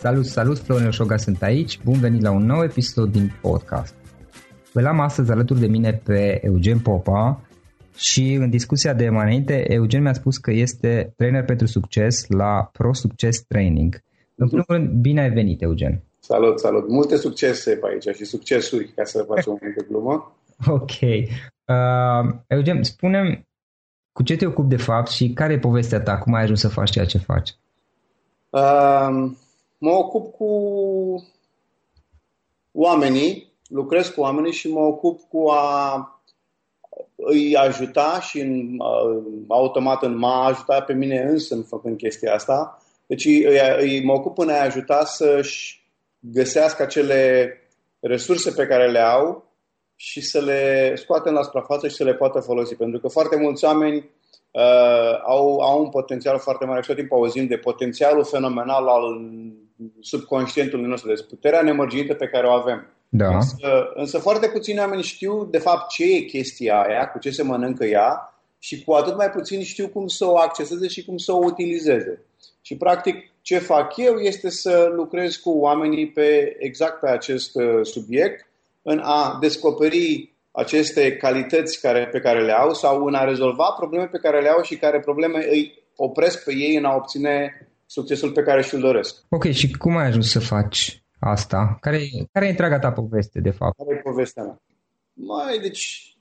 Salut, salut, Florin Șoga sunt aici, bun venit la un nou episod din podcast. Îl am astăzi alături de mine pe Eugen Popa și în discuția de mai înainte, Eugen mi-a spus că este trainer pentru succes la Pro Success Training. În primul rând, bine ai venit, Eugen. Salut, salut. Multe succese pe aici și succesuri, ca să facem o mică glumă. Ok. Uh, Eugen, spune cu ce te ocupi de fapt și care e povestea ta? Cum ai ajuns să faci ceea ce faci? Uh, mă ocup cu oamenii, lucrez cu oamenii și mă ocup cu a îi ajuta și în, automat în m-a ajutat pe mine însă făcând chestia asta. Deci îi, îi, mă ocup în a ajuta să-și găsească acele resurse pe care le au și să le scoatem la suprafață și să le poată folosi. Pentru că foarte mulți oameni uh, au, au un potențial foarte mare și tot timpul auzim de potențialul fenomenal al subconștientului nostru, deci puterea nemărginită pe care o avem. Da. Însă, însă foarte puțini oameni știu de fapt ce e chestia aia, cu ce se mănâncă ea și cu atât mai puțin știu cum să o acceseze și cum să o utilizeze. Și practic ce fac eu este să lucrez cu oamenii pe exact pe acest uh, subiect, în a descoperi aceste calități care, pe care le au sau în a rezolva probleme pe care le au și care probleme îi opresc pe ei în a obține succesul pe care și-l doresc. Ok, și cum ai ajuns să faci asta? Care, care e întreaga ta poveste, de fapt? Care e povestea mea? Mai, deci,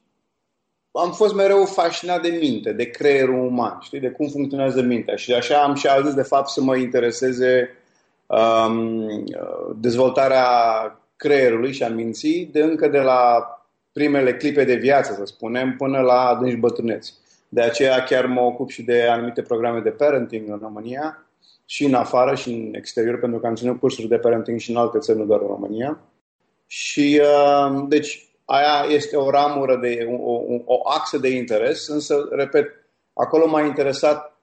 am fost mereu fascinat de minte, de creierul uman, știi, de cum funcționează mintea. Și așa am și ajuns, de fapt, să mă intereseze um, dezvoltarea creierului și a minții de încă de la primele clipe de viață, să spunem, până la adânci bătrâneți. De aceea chiar mă ocup și de anumite programe de parenting în România și în afară și în exterior, pentru că am ținut cursuri de parenting și în alte țări, nu doar în România. Și, uh, deci, aia este o ramură, de, o, o, o axă de interes, însă, repet, acolo m-a interesat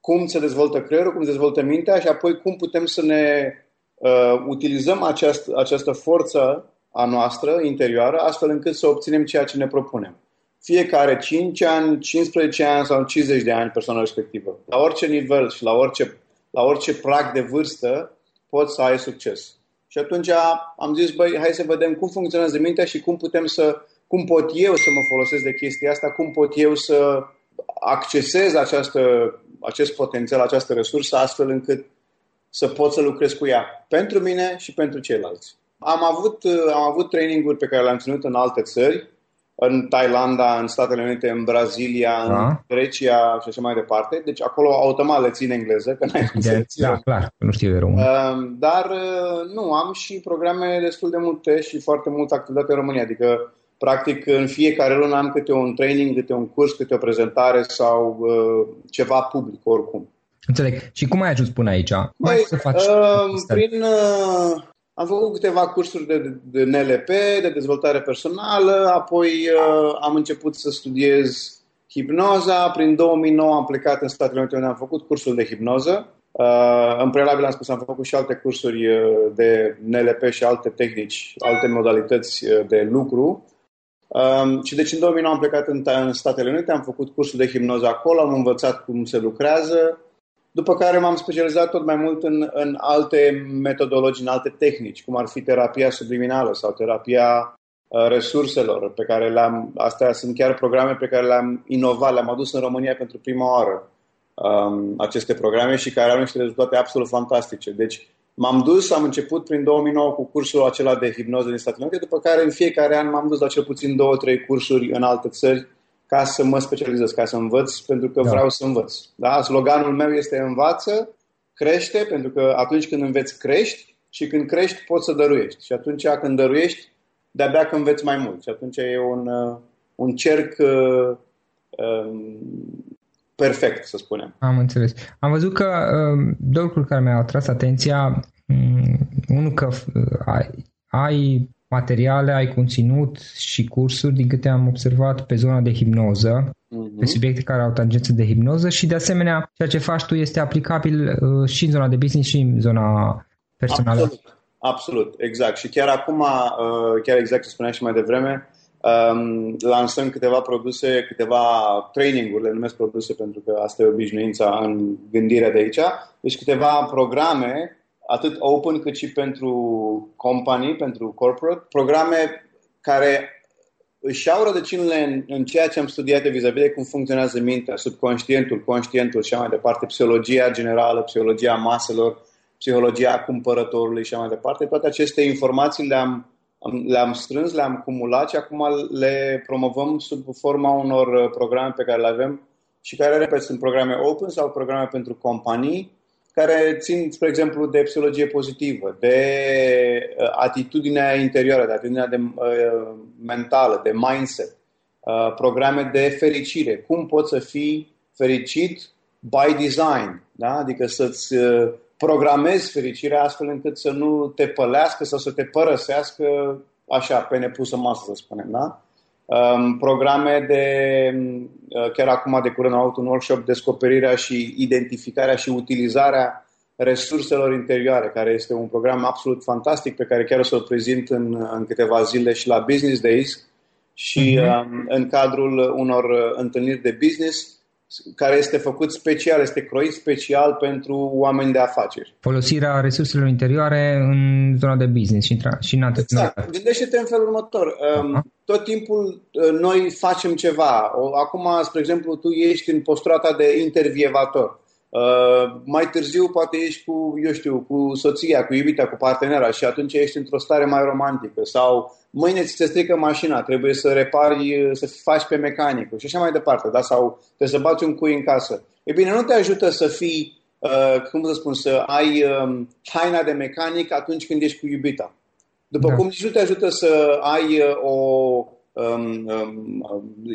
cum se dezvoltă creierul, cum se dezvoltă mintea și apoi cum putem să ne uh, utilizăm această, această forță a noastră interioară, astfel încât să obținem ceea ce ne propunem. Fiecare 5 ani, 15 ani sau 50 de ani persoana respectivă. La orice nivel și la orice, la orice prag de vârstă poți să ai succes. Și atunci am zis, băi, hai să vedem cum funcționează mintea și cum putem să, cum pot eu să mă folosesc de chestia asta, cum pot eu să accesez această, acest potențial, această resursă, astfel încât să pot să lucrez cu ea pentru mine și pentru ceilalți. Am avut, am avut traininguri pe care le-am ținut în alte țări, în Thailanda, în Statele Unite, în Brazilia, da. în Grecia și așa mai departe. Deci acolo automat le țin engleză, că n-ai cum să Da, clar, nu știu de român. Uh, dar uh, nu, am și programe destul de multe și foarte multă activitate în România. Adică, practic, în fiecare lună am câte un training, câte un curs, câte o prezentare sau uh, ceva public, oricum. Înțeleg. Și cum ai ajuns până aici? Cum ai să faci uh, prin, uh, am făcut câteva cursuri de, de NLP, de dezvoltare personală, apoi uh, am început să studiez hipnoza. Prin 2009 am plecat în Statele Unite unde am făcut cursul de hipnoză. Uh, în prealabil am spus, am făcut și alte cursuri uh, de NLP și alte tehnici, alte modalități uh, de lucru. Um, și deci în 2009 am plecat în, în Statele Unite, am făcut cursul de hipnoză acolo, am învățat cum se lucrează, după care m-am specializat tot mai mult în, în alte metodologii, în alte tehnici, cum ar fi terapia subliminală sau terapia uh, resurselor, pe care le-am, astea sunt chiar programe pe care le-am inovat, le-am adus în România pentru prima oară, um, aceste programe și care au niște rezultate absolut fantastice. Deci m-am dus, am început prin 2009 cu cursul acela de hipnoză din Statele Unite, după care în fiecare an m-am dus la cel puțin două, trei cursuri în alte țări, ca să mă specializez, ca să învăț, pentru că da. vreau să învăț. Da? Sloganul meu este învață, crește, pentru că atunci când înveți, crești și când crești, poți să dăruiești. Și atunci când dăruiești, de-abia că înveți mai mult. Și atunci e un, uh, un cerc uh, um, perfect, să spunem. Am înțeles. Am văzut că uh, două lucruri care mi-au atras atenția. Um, unul că uh, ai, ai materiale, ai conținut și cursuri, din câte am observat, pe zona de hipnoză, uh-huh. pe subiecte care au tangență de hipnoză și, de asemenea, ceea ce faci tu este aplicabil uh, și în zona de business și în zona personală. Absolut, absolut exact. Și chiar acum, uh, chiar exact ce spuneam și mai devreme, um, lansăm câteva produse, câteva training-uri, le numesc produse pentru că asta e obișnuința în gândirea de aici, deci câteva programe atât open cât și pentru companii, pentru corporate, programe care își au rădăcinile în, în ceea ce am studiat de vis-a-vis de cum funcționează mintea, subconștientul, conștientul și așa mai departe, psihologia generală, psihologia maselor, psihologia cumpărătorului și așa mai departe. Toate aceste informații le-am, le-am strâns, le-am cumulat și acum le promovăm sub forma unor programe pe care le avem și care, repet, sunt programe open sau programe pentru companii care țin, spre exemplu, de psihologie pozitivă, de uh, atitudinea interioară, de atitudinea de, uh, mentală, de mindset, uh, programe de fericire. Cum poți să fii fericit by design, da? adică să-ți uh, programezi fericirea astfel încât să nu te pălească sau să te părăsească așa, pe nepusă masă, să spunem. Da? Um, programe de, uh, chiar acum de curând am avut un workshop, descoperirea și identificarea și utilizarea resurselor interioare, care este un program absolut fantastic pe care chiar o să-l prezint în, în câteva zile și la Business Days și uh-huh. um, în cadrul unor întâlniri de business care este făcut special, este croit special pentru oameni de afaceri. Folosirea resurselor interioare în zona de business și, în, și în Exact. Gândește-te în felul următor. Uh-huh. Tot timpul uh, noi facem ceva. Acum, spre exemplu, tu ești în postrata de intervievator. Uh, mai târziu poate ești cu, eu știu, cu soția, cu iubita, cu partenera și atunci ești într-o stare mai romantică sau mâine ți se strică mașina, trebuie să repari, să faci pe mecanicul și așa mai departe, da? sau trebuie să bați un cui în casă. E bine, nu te ajută să fii uh, cum să spun, să ai um, haina de mecanic atunci când ești cu iubita. După da. cum nici nu te ajută să ai uh, o, um, um,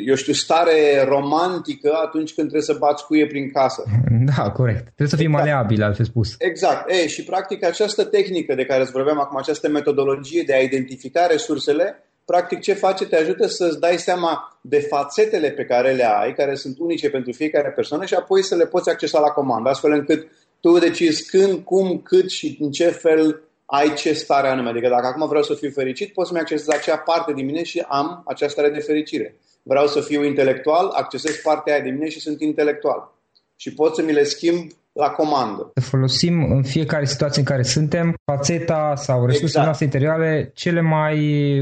eu știu, stare romantică atunci când trebuie să bați cuie prin casă. Da, corect. Trebuie să fii exact. maleabil, altfel spus. Exact. E, și practic această tehnică de care îți vorbeam acum, această metodologie de a identifica resursele, practic ce face? Te ajută să-ți dai seama de fațetele pe care le ai, care sunt unice pentru fiecare persoană și apoi să le poți accesa la comandă, astfel încât tu decizi când, cum, cât și în ce fel ai ce stare anume. Adică dacă acum vreau să fiu fericit, pot să-mi accesez acea parte din mine și am această stare de fericire. Vreau să fiu intelectual, accesez partea aia din mine și sunt intelectual. Și pot să mi le schimb la comandă. Să folosim în fiecare situație în care suntem fațeta sau resursele exact. noastre interioare cele mai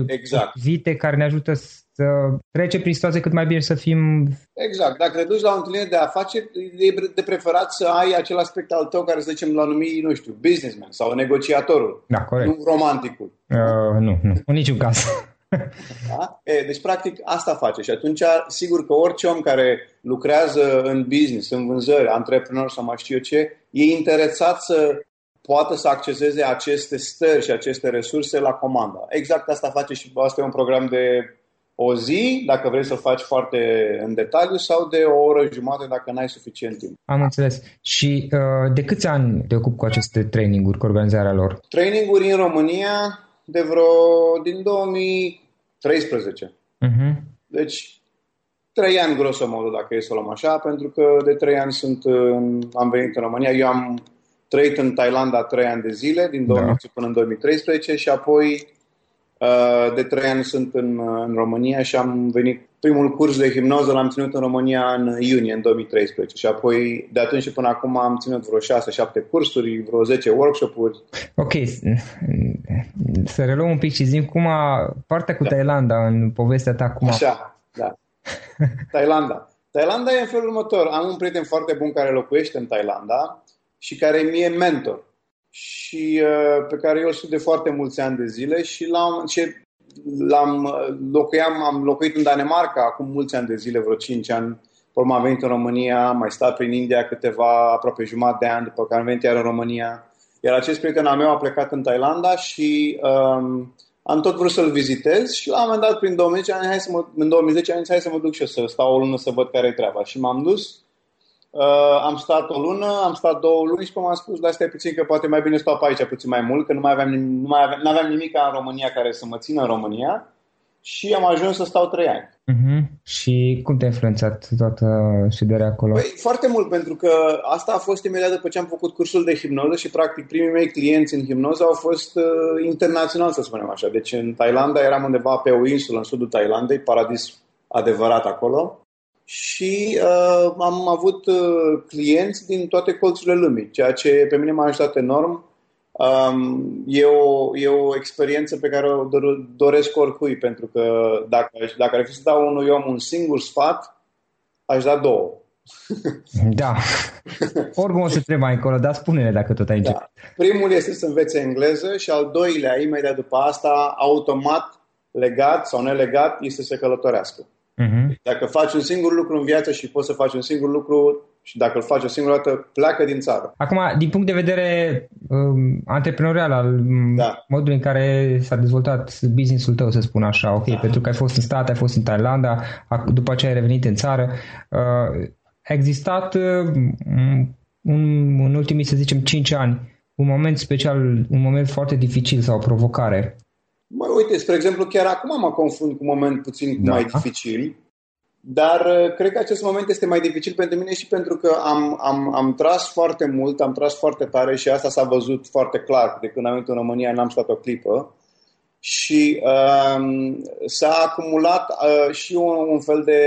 exact. vite care ne ajută să trece prin situație cât mai bine să fim... Exact. Dacă te duci la o întâlnire de afaceri, e de preferat să ai acel aspect al tău care, să zicem, la numi, nu știu, businessman sau negociatorul. Da, corect. Nu romanticul. Uh, nu, nu. În niciun caz. Da? E, deci, practic, asta face. Și atunci, sigur că orice om care lucrează în business, în vânzări, antreprenor sau mai știu eu ce, e interesat să poată să acceseze aceste stări și aceste resurse la comanda. Exact asta face și asta e un program de o zi, dacă vrei să faci foarte în detaliu, sau de o oră jumate dacă n-ai suficient timp. Am înțeles. Și uh, de câți ani te ocupi cu aceste traininguri, cu organizarea lor? Traininguri în România de vreo din 2013. Uh-huh. Mhm. Deci, trei ani grosomodo, dacă e să o luăm așa, pentru că de trei ani sunt în, am venit în România. Eu am trăit în Thailanda trei ani de zile, din 2008 da. până în 2013 și apoi Uh, de trei ani sunt în, uh, în România și am venit primul curs de hipnoză l-am ținut în România în iunie, în 2013 și apoi de atunci și până acum am ținut vreo 6-7 cursuri, vreo 10 workshop-uri. Ok, să reluăm un pic și zim cum a partea cu da. Thailanda în povestea ta. Cum a... Așa, da. Thailanda. Thailanda e în felul următor. Am un prieten foarte bun care locuiește în Thailanda și care e mie mentor și uh, pe care eu îl de foarte mulți ani de zile și l-am, ce, l-am locuiam, am locuit în Danemarca acum mulți ani de zile, vreo 5 ani. Urmă am venit în România, am mai stat prin India câteva, aproape jumătate de ani, după care am venit iar în România. Iar acest prieten al meu a plecat în Thailanda și um, am tot vrut să-l vizitez și la un moment dat, prin 2010, ani, hai să mă, în 2010 ani, hai să mă duc și eu să stau o lună să văd care e treaba. Și m-am dus Uh, am stat o lună, am stat două luni și cum am spus, dar stai puțin că poate mai bine stau pe aici puțin mai mult, că nu mai aveam, nu mai aveam, aveam nimic în România care să mă țină în România și am ajuns să stau trei ani. Uh-huh. Și cum te-a influențat toată șederea acolo? Păi, foarte mult, pentru că asta a fost imediat după ce am făcut cursul de hipnoză și practic primii mei clienți în hipnoză au fost uh, internaționali, să spunem așa. Deci în Thailanda eram undeva pe o insulă în sudul Thailandei, paradis adevărat acolo și uh, am avut uh, clienți din toate colțurile lumii, ceea ce pe mine m-a ajutat enorm. Um, e, o, e o experiență pe care o doresc oricui, pentru că dacă, dacă ar fi să dau unui om un singur sfat, aș da două. Da. Oricum o să trebuie mai încolo, dar spune-ne dacă tot ai da. început. Primul este să învețe engleză și al doilea, imediat după asta, automat, legat sau nelegat, este să călătorească. Uh-huh. Dacă faci un singur lucru în viață și poți să faci un singur lucru și dacă îl faci o singură dată, pleacă din țară. Acum, din punct de vedere um, antreprenorial, al um, da. modului în care s-a dezvoltat businessul tău, să spun așa, ok, da. pentru că ai fost în stat, ai fost în Thailanda, după aceea ai revenit în țară, uh, a existat uh, un, în ultimii, să zicem, 5 ani, un moment special, un moment foarte dificil sau o provocare Mă, uite, spre exemplu, chiar acum mă confund cu un moment puțin da. mai dificil, dar uh, cred că acest moment este mai dificil pentru mine și pentru că am, am, am tras foarte mult, am tras foarte tare și asta s-a văzut foarte clar. De când am venit în România n-am stat o clipă și um, s-a acumulat uh, și un, un fel de,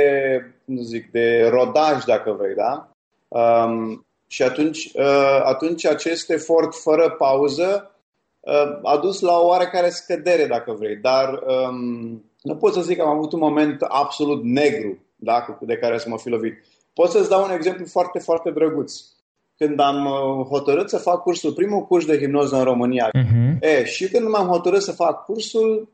cum zic, de rodaj, dacă vrei, da? Um, și atunci, uh, atunci acest efort fără pauză a dus la o oarecare scădere, dacă vrei, dar um, nu pot să zic că am avut un moment absolut negru da, de care să mă fi lovit. Pot să-ți dau un exemplu foarte, foarte drăguț. Când am uh, hotărât să fac cursul, primul curs de hipnoză în România, uh-huh. e, și când m-am hotărât să fac cursul,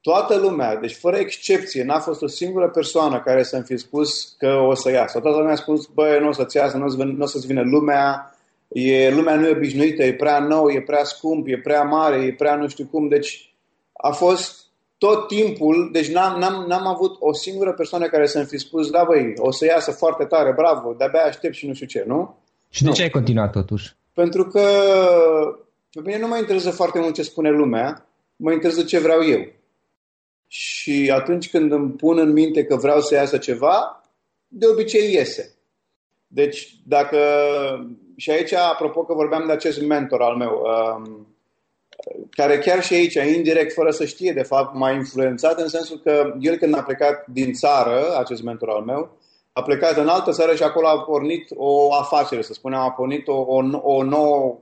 toată lumea, deci fără excepție, n-a fost o singură persoană care să-mi fi spus că o să iasă. Toată lumea a spus, băi, nu o să-ți iasă, nu o să-ți vină lumea, e, lumea nu e obișnuită, e prea nou, e prea scump, e prea mare, e prea nu știu cum. Deci a fost tot timpul, deci n-am, n-am, n-am avut o singură persoană care să-mi fi spus, da băi, o să iasă foarte tare, bravo, de-abia aștept și nu știu ce, nu? Și de nu. ce ai continuat totuși? Pentru că pe mine nu mă interesează foarte mult ce spune lumea, mă interesează ce vreau eu. Și atunci când îmi pun în minte că vreau să iasă ceva, de obicei iese. Deci, dacă... Și aici, apropo că vorbeam de acest mentor al meu, um, care chiar și aici, indirect, fără să știe, de fapt, m-a influențat în sensul că el când a plecat din țară, acest mentor al meu, a plecat în altă țară și acolo a pornit o afacere, să spunem, a pornit o, o, o nouă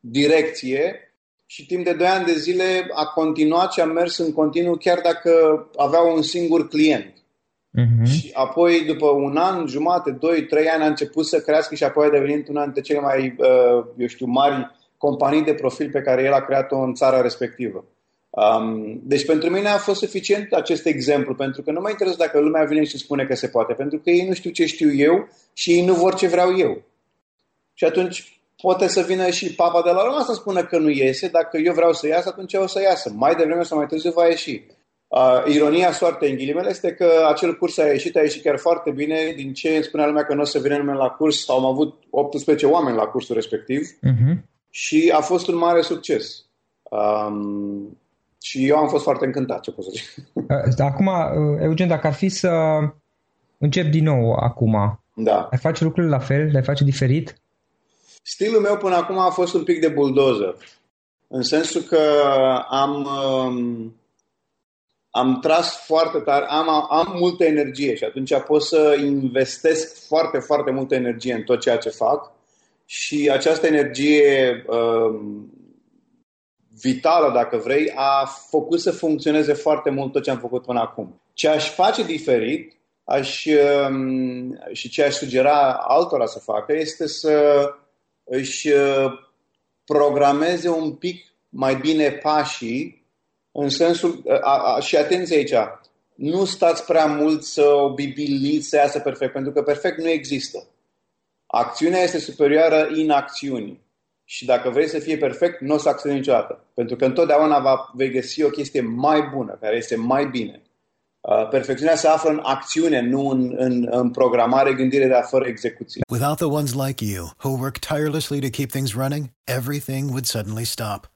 direcție și timp de 2 ani de zile a continuat și a mers în continuu chiar dacă avea un singur client. Uh-huh. Și apoi, după un an, jumate, doi, trei ani, a început să crească și apoi a devenit una dintre cele mai, uh, eu știu, mari companii de profil pe care el a creat-o în țara respectivă. Um, deci pentru mine a fost suficient acest exemplu, pentru că nu mă interesează dacă lumea vine și spune că se poate, pentru că ei nu știu ce știu eu și ei nu vor ce vreau eu. Și atunci poate să vină și papa de la Roma să spună că nu iese, dacă eu vreau să iasă, atunci o să iasă. Mai devreme sau mai târziu va ieși. Uh, ironia soartei în ghilimele este că acel curs a ieșit, a ieșit chiar foarte bine. Din ce îmi spunea lumea că nu o să vină nimeni la curs, sau am avut 18 oameni la cursul respectiv uh-huh. și a fost un mare succes. Um, și eu am fost foarte încântat, ce pot să zic. Uh, acum, uh, Eugen, dacă ar fi să încep din nou acum, da. ai face lucrurile la fel? Le face diferit? Stilul meu până acum a fost un pic de buldoză. În sensul că am, um, am tras foarte tare, am, am multă energie și atunci pot să investesc foarte, foarte multă energie în tot ceea ce fac și această energie um, vitală, dacă vrei, a făcut să funcționeze foarte mult tot ce am făcut până acum. Ce aș face diferit aș, um, și ce aș sugera altora să facă este să își uh, programeze un pic mai bine pașii în sensul, uh, a, a, și atenție aici, nu stați prea mult să o bibiliți să iasă perfect, pentru că perfect nu există. Acțiunea este superioară inacțiunii. Și dacă vrei să fie perfect, nu o să acționezi niciodată. Pentru că întotdeauna va, vei găsi o chestie mai bună, care este mai bine. Uh, perfecțiunea se află în acțiune, nu în, în, în programare, gândire, dar fără execuție. Without the ones like you, who work tirelessly to keep things running, everything would suddenly stop.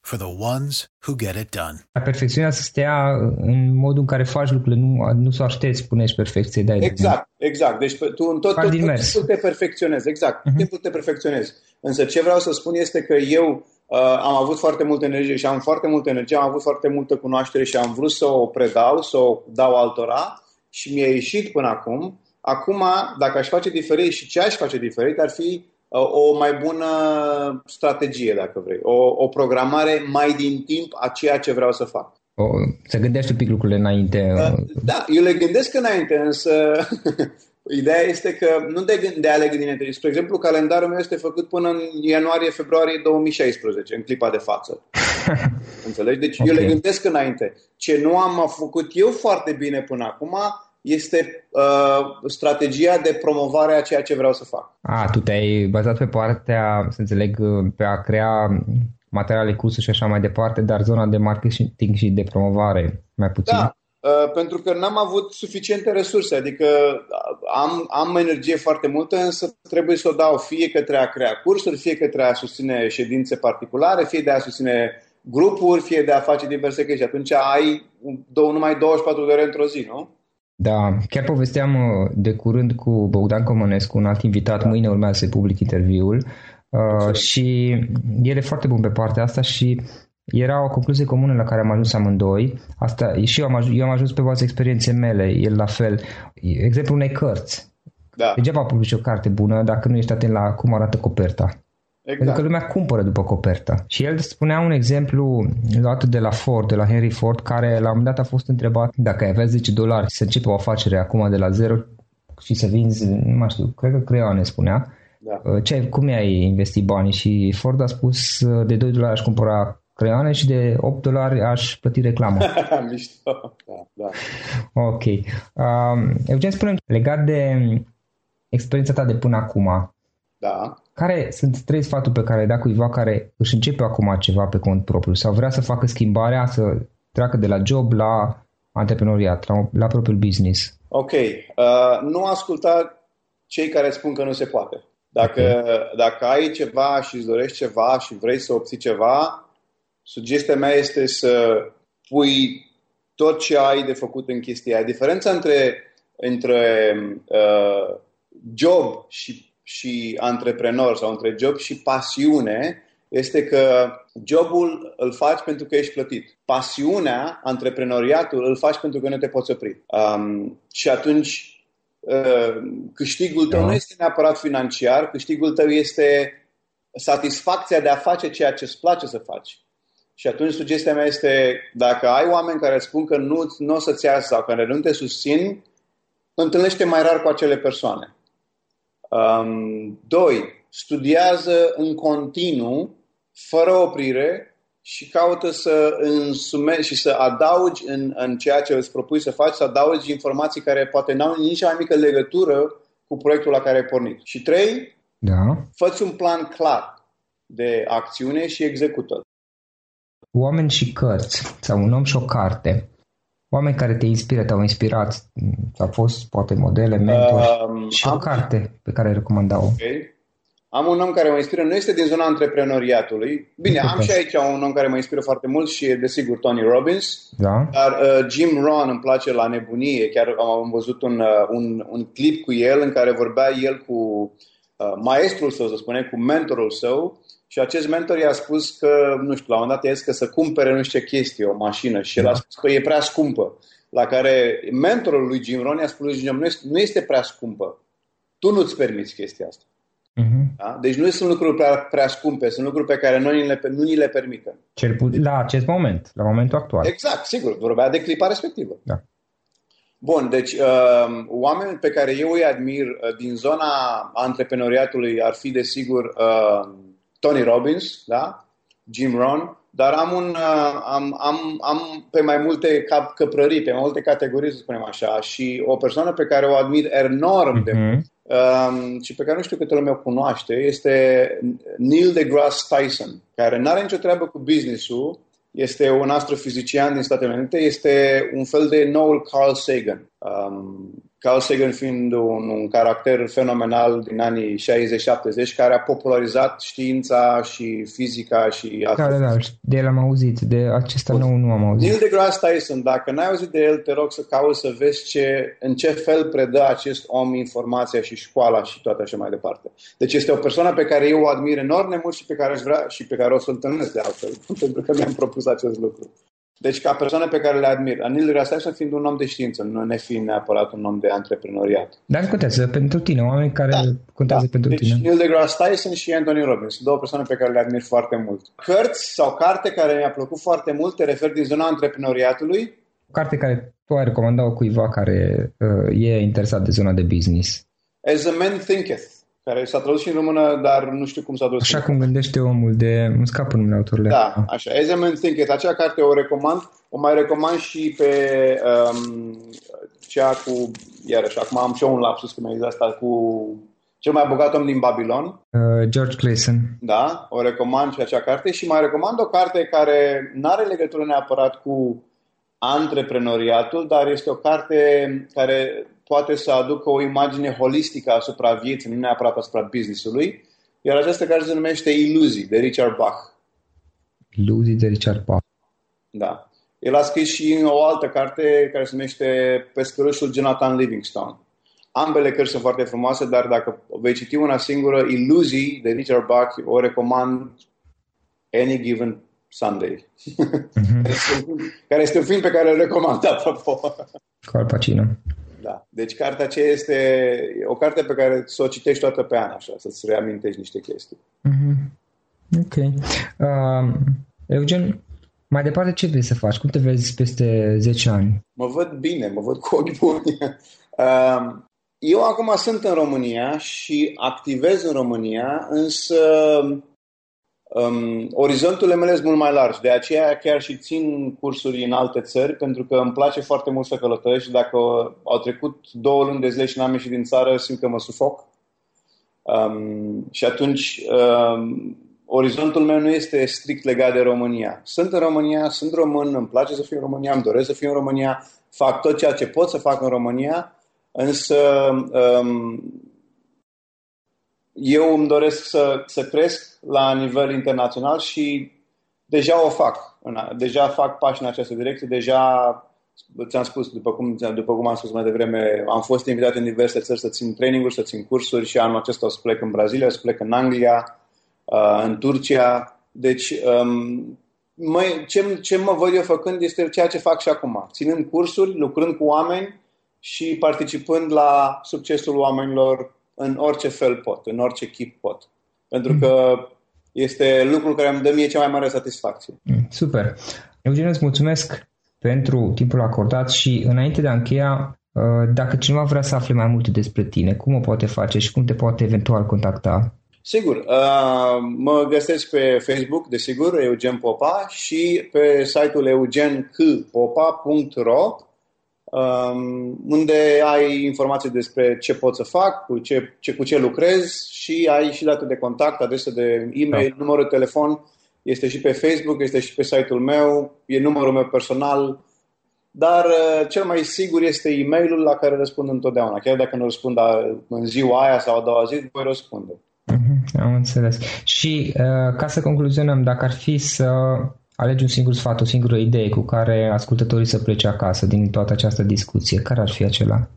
for the ones who get it done. Perfecțiunea să stea în modul în care faci lucrurile, nu, nu să aștepți până ești perfecție. De exact, exact. Deci tu în tot, tot, tot timpul te perfecționezi, exact, uh-huh. timpul te perfecționezi. Însă ce vreau să spun este că eu uh, am avut foarte multă energie și am foarte multă energie, am avut foarte multă cunoaștere și am vrut să o predau, să o dau altora și mi-a ieșit până acum. Acum, dacă aș face diferit și ce aș face diferit, ar fi o mai bună strategie, dacă vrei, o, o programare mai din timp a ceea ce vreau să fac. O, să gândești un pic lucrurile înainte. Da, da eu le gândesc înainte, însă ideea este că nu de, de a le gândi înainte. Spre exemplu, calendarul meu este făcut până în ianuarie-februarie 2016, în clipa de față. Înțelegi? Deci okay. eu le gândesc înainte. Ce nu am făcut eu foarte bine până acum este uh, strategia de promovare a ceea ce vreau să fac. A, tu te-ai bazat pe partea, să înțeleg, pe a crea materiale, cursuri și așa mai departe, dar zona de marketing și de promovare mai puțin. Da, uh, pentru că n-am avut suficiente resurse, adică am, am energie foarte multă, însă trebuie să o dau fie către a crea cursuri, fie către a susține ședințe particulare, fie de a susține grupuri, fie de a face diverse chestii. Atunci ai numai 24 de ore într-o zi, nu? Da, chiar povesteam uh, de curând cu Bogdan Comănescu, un alt invitat, da. mâine urmează să public interviul uh, și el e foarte bun pe partea asta și era o concluzie comună la care am ajuns amândoi. Asta, și eu am, ajuns, eu am ajuns pe baza experienței mele, el la fel. Exemplu unei cărți. Da. Degeaba publici o carte bună dacă nu ești atent la cum arată coperta. Exact. Pentru că lumea cumpără după copertă. Și el spunea un exemplu luat de la Ford, de la Henry Ford, care la un moment dat a fost întrebat dacă ai avea 10 dolari să începe o afacere acum de la zero și să vinzi, nu mai știu, cred că creioane spunea, da. Uh, ce, cum ai investit banii? Și Ford a spus uh, de 2 dolari aș cumpăra creioane și de 8 dolari aș plăti reclamă. Mișto, da, da. Ok. Um, Eugen, spune legat de experiența ta de până acum, da. Care sunt trei sfaturi pe care le da cuiva care își începe acum ceva pe cont propriu sau vrea să facă schimbarea, să treacă de la job la antreprenoriat, la, la propriul business? Ok. Uh, nu asculta cei care spun că nu se poate. Dacă, okay. dacă ai ceva și îți dorești ceva și vrei să obții ceva, sugestia mea este să pui tot ce ai de făcut în chestia aia. Diferența între, între uh, job și și antreprenor sau între job și pasiune este că jobul îl faci pentru că ești plătit. Pasiunea, antreprenoriatul, îl faci pentru că nu te poți opri. Um, și atunci uh, câștigul tău da. nu este neapărat financiar, câștigul tău este satisfacția de a face ceea ce îți place să faci. Și atunci sugestia mea este, dacă ai oameni care spun că nu, nu o să-ți iasă sau care nu te susțin, întâlnește mai rar cu acele persoane. Um, doi, studiază în continuu, fără oprire și caută să însume și să adaugi în, în ceea ce îți propui să faci, să adaugi informații care poate n-au nici mai mică legătură cu proiectul la care ai pornit. Și trei, da. fă un plan clar de acțiune și execută. Oameni și cărți, sau un om și o carte oameni care te inspiră, te-au inspirat, au fost poate modele, mentori uh, și o am... carte pe care ai recomanda-o. Okay. Am un om care mă inspiră, nu este din zona antreprenoriatului. Bine, am și aici un om care mă inspiră foarte mult și e desigur Tony Robbins. Da. Dar uh, Jim Rohn îmi place la nebunie. Chiar am văzut un, uh, un, un clip cu el în care vorbea el cu uh, maestrul său, să spunem, cu mentorul său și acest mentor i-a spus că, nu știu, la un moment dat i-a că să cumpere nu știu ce chestie, o mașină și el a spus că e prea scumpă. La care mentorul lui Jim Rohn i-a spus lui Jim, nu este, nu este prea scumpă. Tu nu-ți permiți chestia asta. Uh-huh. Da? Deci nu sunt lucruri prea, prea scumpe, sunt lucruri pe care noi le, nu ni le permitem. Cel puțin la acest moment, la momentul actual. Exact, sigur, vorbea de clipa respectivă. Da. Bun, deci uh, oamenii pe care eu îi admir uh, din zona antreprenoriatului ar fi, desigur, uh, Tony Robbins, da? Jim Rohn, dar am, un, uh, am, am, am pe mai multe cap căprării, pe mai multe categorii, să spunem așa, și o persoană pe care o admir enorm de mhm. mult um, și pe care nu știu câte lume o cunoaște, este Neil deGrasse Tyson, care nu are nicio treabă cu business-ul, este un astrofizician din Statele Unite, este un fel de noul Carl Sagan. Um, Carl Sagan fiind un, un caracter fenomenal din anii 60-70 care a popularizat știința și fizica și... Da, da, da, de el am auzit, de acesta nou nu am auzit. Neil deGrasse Tyson, dacă n-ai auzit de el, te rog să cauți să vezi ce, în ce fel predă acest om informația și școala și toate așa mai departe. Deci este o persoană pe care eu o admir enorm de mult și pe care aș vrea și pe care o să-l întâlnesc de altfel, pentru că mi-am propus acest lucru. Deci ca persoane pe care le admir. Anil deGrasse fiind un om de știință, nu ne fiind neapărat un om de antreprenoriat. Dar contează pentru tine, oameni care da, contează da. pentru deci, tine. Neil deGrasse Tyson și Anthony Robbins, două persoane pe care le admir foarte mult. Cărți sau carte care mi-a plăcut foarte mult, te referi din zona antreprenoriatului? O carte care tu ai recomandat-o cuiva care uh, e interesat de zona de business. As a Man Thinketh care s-a tradus și în română, dar nu știu cum s-a tradus. Așa cum gândește omul de... Nu scapă numele autorile. Da, așa. As a Man Thinketh. Acea carte o recomand. O mai recomand și pe um, cea cu... Iarăși, acum am și eu un lapsus când mi zis asta cu cel mai bogat om din Babilon. Uh, George Clayson. Da, o recomand și acea carte și mai recomand o carte care nu are legătură neapărat cu antreprenoriatul, dar este o carte care poate să aducă o imagine holistică asupra vieții, nu neapărat asupra business-ului, iar această carte se numește Iluzii, de Richard Bach. Iluzii de Richard Bach. Da. El a scris și o altă carte care se numește Pescărușul Jonathan Livingstone. Ambele cărți sunt foarte frumoase, dar dacă vei citi una singură, Iluzii de Richard Bach, o recomand any given Sunday. Mm-hmm. care, este un film, care este un film pe care îl recomand, apropo. Cu Al Pacino. Da. Deci cartea aceea este o carte pe care să o citești toată pe an, așa, să-ți reamintești niște chestii. Mm-hmm. Ok. Uh, Eugen, mai departe ce vrei să faci? Cum te vezi peste 10 ani? Mă văd bine, mă văd cu ochi buni. Uh, eu acum sunt în România și activez în România, însă Um, orizonturile mele sunt mult mai largi, de aceea chiar și țin cursuri în alte țări, pentru că îmi place foarte mult să călătoresc și dacă au trecut două luni de zile și n-am ieșit din țară, simt că mă sufoc. Um, și atunci, um, orizontul meu nu este strict legat de România. Sunt în România, sunt român, îmi place să fiu în România, îmi doresc să fiu în România, fac tot ceea ce pot să fac în România, însă um, eu îmi doresc să, să cresc la nivel internațional și deja o fac. Deja fac pași în această direcție, deja ți-am spus, după cum, după cum am spus mai devreme, am fost invitat în diverse țări să țin traininguri, să țin cursuri și anul acesta o să plec în Brazilia, o să plec în Anglia, uh, în Turcia. Deci, um, mă, ce, ce mă văd eu făcând este ceea ce fac și acum. Ținând cursuri, lucrând cu oameni și participând la succesul oamenilor în orice fel pot, în orice chip pot. Pentru că este lucrul care îmi dă mie cea mai mare satisfacție. Mm, super. Eugen, îți mulțumesc pentru timpul acordat și înainte de a încheia, uh, dacă cineva vrea să afle mai multe despre tine, cum o poate face și cum te poate eventual contacta? Sigur, uh, mă găsesc pe Facebook, desigur, Eugen Popa și pe site-ul eugenpopa.ro um, unde ai informații despre ce pot să fac, cu ce, ce, cu ce lucrez și ai și date de contact, adrese de e-mail, da. numărul de telefon, este și pe Facebook, este și pe site-ul meu, e numărul meu personal, dar uh, cel mai sigur este e-mailul la care răspund întotdeauna. Chiar dacă nu răspund în ziua aia sau a doua zi, voi răspunde. Mhm, am înțeles. Și uh, ca să concluzionăm, dacă ar fi să alegi un singur sfat, o singură idee cu care ascultătorii să plece acasă din toată această discuție, care ar fi acela?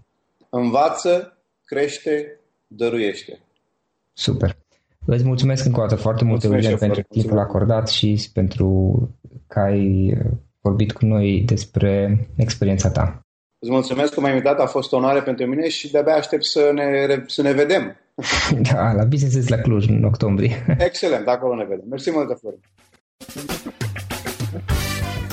Învață, crește, dăruiește. Super. Îți mulțumesc încă o dată foarte mult, Eugen, pentru timpul acordat și pentru că ai vorbit cu noi despre experiența ta. Îți mulțumesc că m-ai invitat, a fost o onoare pentru mine și de-abia aștept să ne, să ne vedem. Da, la Business la Cluj în octombrie. Excelent, acolo ne vedem. Mersi mult, Florin.